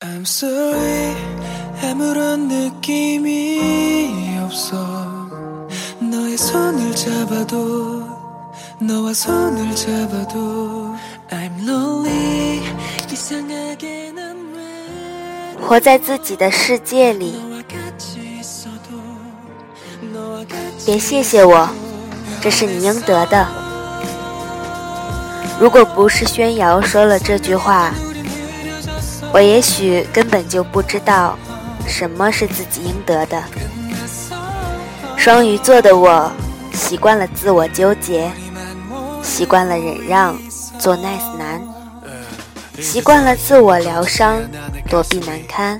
I'm sorry 아무런 느낌이 없어 너의 손을 잡아도 너와 손을 잡아도 I'm lonely 이상하게 난왜 活在自己的世界里， 너와 같이 있어도 너와 같이 别谢谢我，这是你应得的。如果不是宣瑶说了这句话， 我也许根本就不知道什么是自己应得的。双鱼座的我，习惯了自我纠结，习惯了忍让，做 nice 男，习惯了自我疗伤，躲避难堪。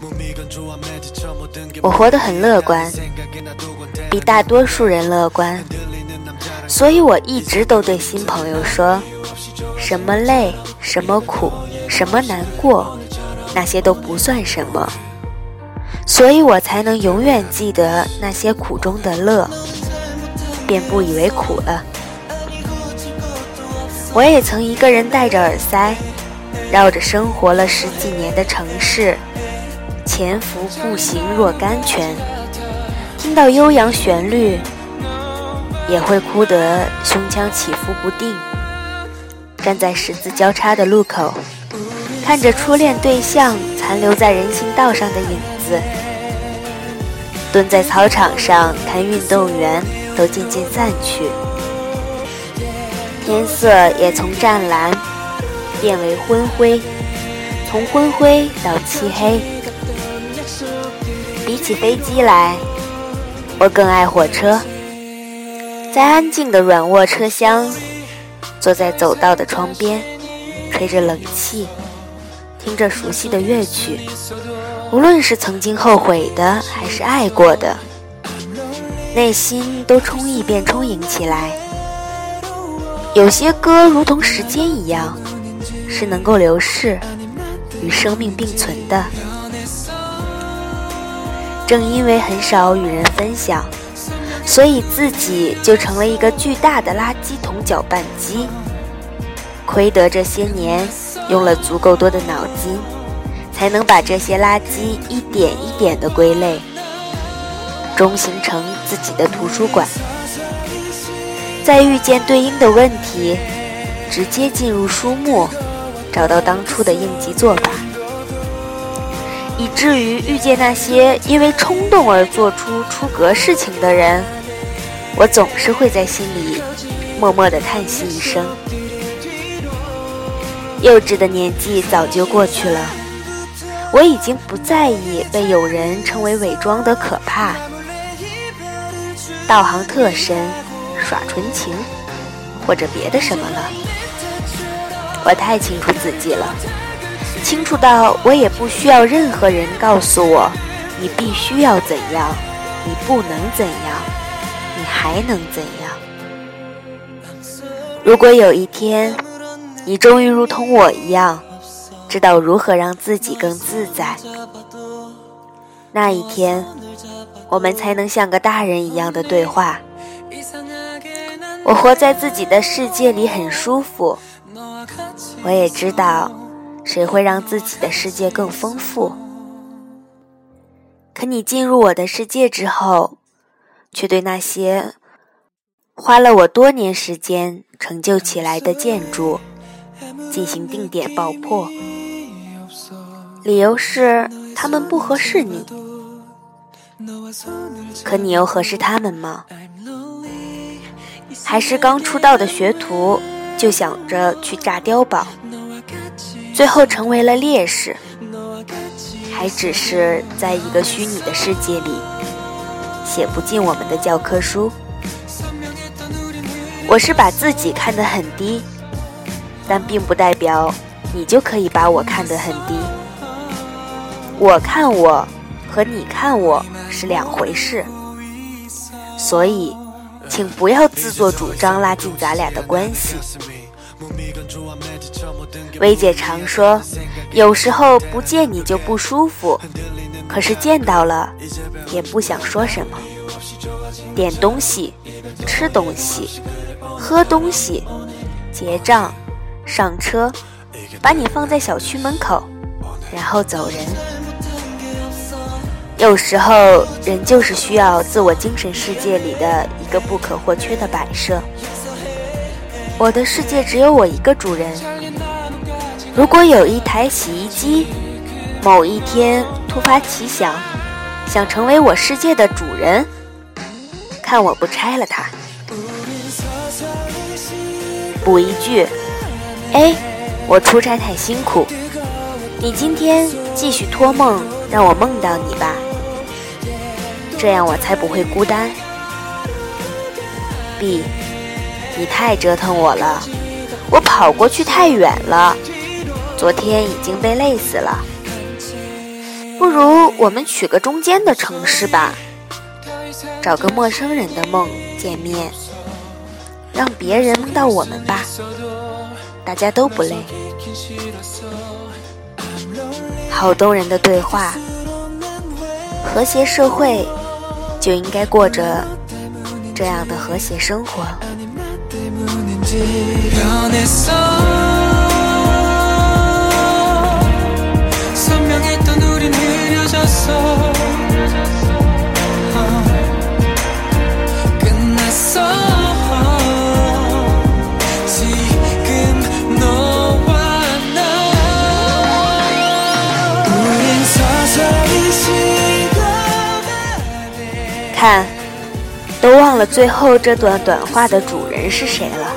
我活得很乐观，比大多数人乐观，所以我一直都对新朋友说：什么累，什么苦，什么难过，那些都不算什么。所以我才能永远记得那些苦中的乐，便不以为苦了。我也曾一个人戴着耳塞，绕着生活了十几年的城市，潜伏步行若甘泉。听到悠扬旋律，也会哭得胸腔起伏不定。站在十字交叉的路口，看着初恋对象残留在人行道上的影子，蹲在操场上看运动员都渐渐散去，天色也从湛蓝变为昏灰，从昏灰到漆黑。比起飞机来，我更爱火车，在安静的软卧车厢，坐在走道的窗边，吹着冷气，听着熟悉的乐曲。无论是曾经后悔的，还是爱过的，内心都充溢便充盈起来。有些歌如同时间一样，是能够流逝，与生命并存的。正因为很少与人分享，所以自己就成了一个巨大的垃圾桶搅拌机。亏得这些年用了足够多的脑筋，才能把这些垃圾一点一点的归类，终形成自己的图书馆。再遇见对应的问题，直接进入书目，找到当初的应急做法。以至于遇见那些因为冲动而做出出格事情的人，我总是会在心里默默地叹息一声。幼稚的年纪早就过去了，我已经不在意被有人称为伪装的可怕，道行特深，耍纯情，或者别的什么了。我太清楚自己了。清楚到我也不需要任何人告诉我，你必须要怎样，你不能怎样，你还能怎样。如果有一天，你终于如同我一样，知道如何让自己更自在，那一天，我们才能像个大人一样的对话。我活在自己的世界里很舒服，我也知道。谁会让自己的世界更丰富？可你进入我的世界之后，却对那些花了我多年时间成就起来的建筑进行定点爆破。理由是他们不合适你。可你又合适他们吗？还是刚出道的学徒就想着去炸碉堡？最后成为了烈士，还只是在一个虚拟的世界里，写不进我们的教科书。我是把自己看得很低，但并不代表你就可以把我看得很低。我看我和你看我是两回事，所以请不要自作主张拉近咱俩的关系。薇姐常说，有时候不见你就不舒服，可是见到了，也不想说什么。点东西，吃东西，喝东西，结账，上车，把你放在小区门口，然后走人。有时候，人就是需要自我精神世界里的一个不可或缺的摆设。我的世界只有我一个主人。如果有一台洗衣机，某一天突发奇想，想成为我世界的主人，看我不拆了它。补一句，哎，我出差太辛苦，你今天继续托梦，让我梦到你吧。这样我才不会孤单。B，你太折腾我了，我跑过去太远了，昨天已经被累死了。不如我们取个中间的城市吧，找个陌生人的梦见面，让别人梦到我们吧，大家都不累。好动人的对话，和谐社会。就应该过着这样的和谐生活。看，都忘了最后这段短话的主人是谁了。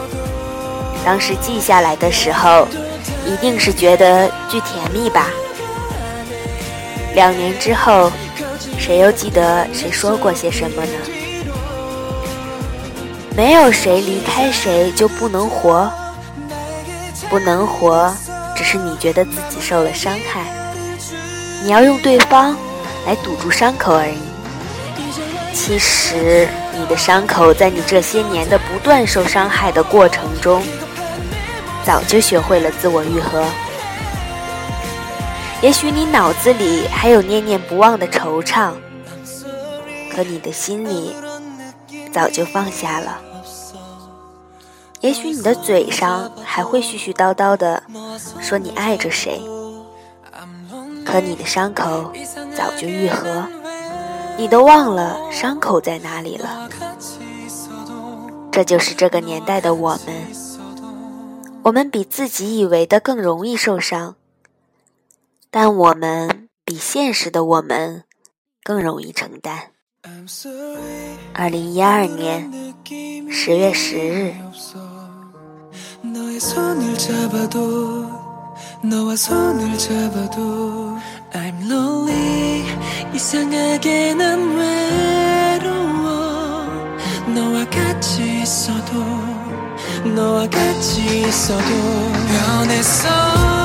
当时记下来的时候，一定是觉得巨甜蜜吧。两年之后，谁又记得谁说过些什么呢？没有谁离开谁就不能活，不能活，只是你觉得自己受了伤害，你要用对方来堵住伤口而已。其实，你的伤口在你这些年的不断受伤害的过程中，早就学会了自我愈合。也许你脑子里还有念念不忘的惆怅，可你的心里早就放下了。也许你的嘴上还会絮絮叨叨的说你爱着谁，可你的伤口早就愈合。你都忘了伤口在哪里了？这就是这个年代的我们，我们比自己以为的更容易受伤，但我们比现实的我们更容易承担。二零一二年十月十日。I'm lonely. 이상하게 난 외로워. 너와 같이 있어도 너와 같이 있어도 변했어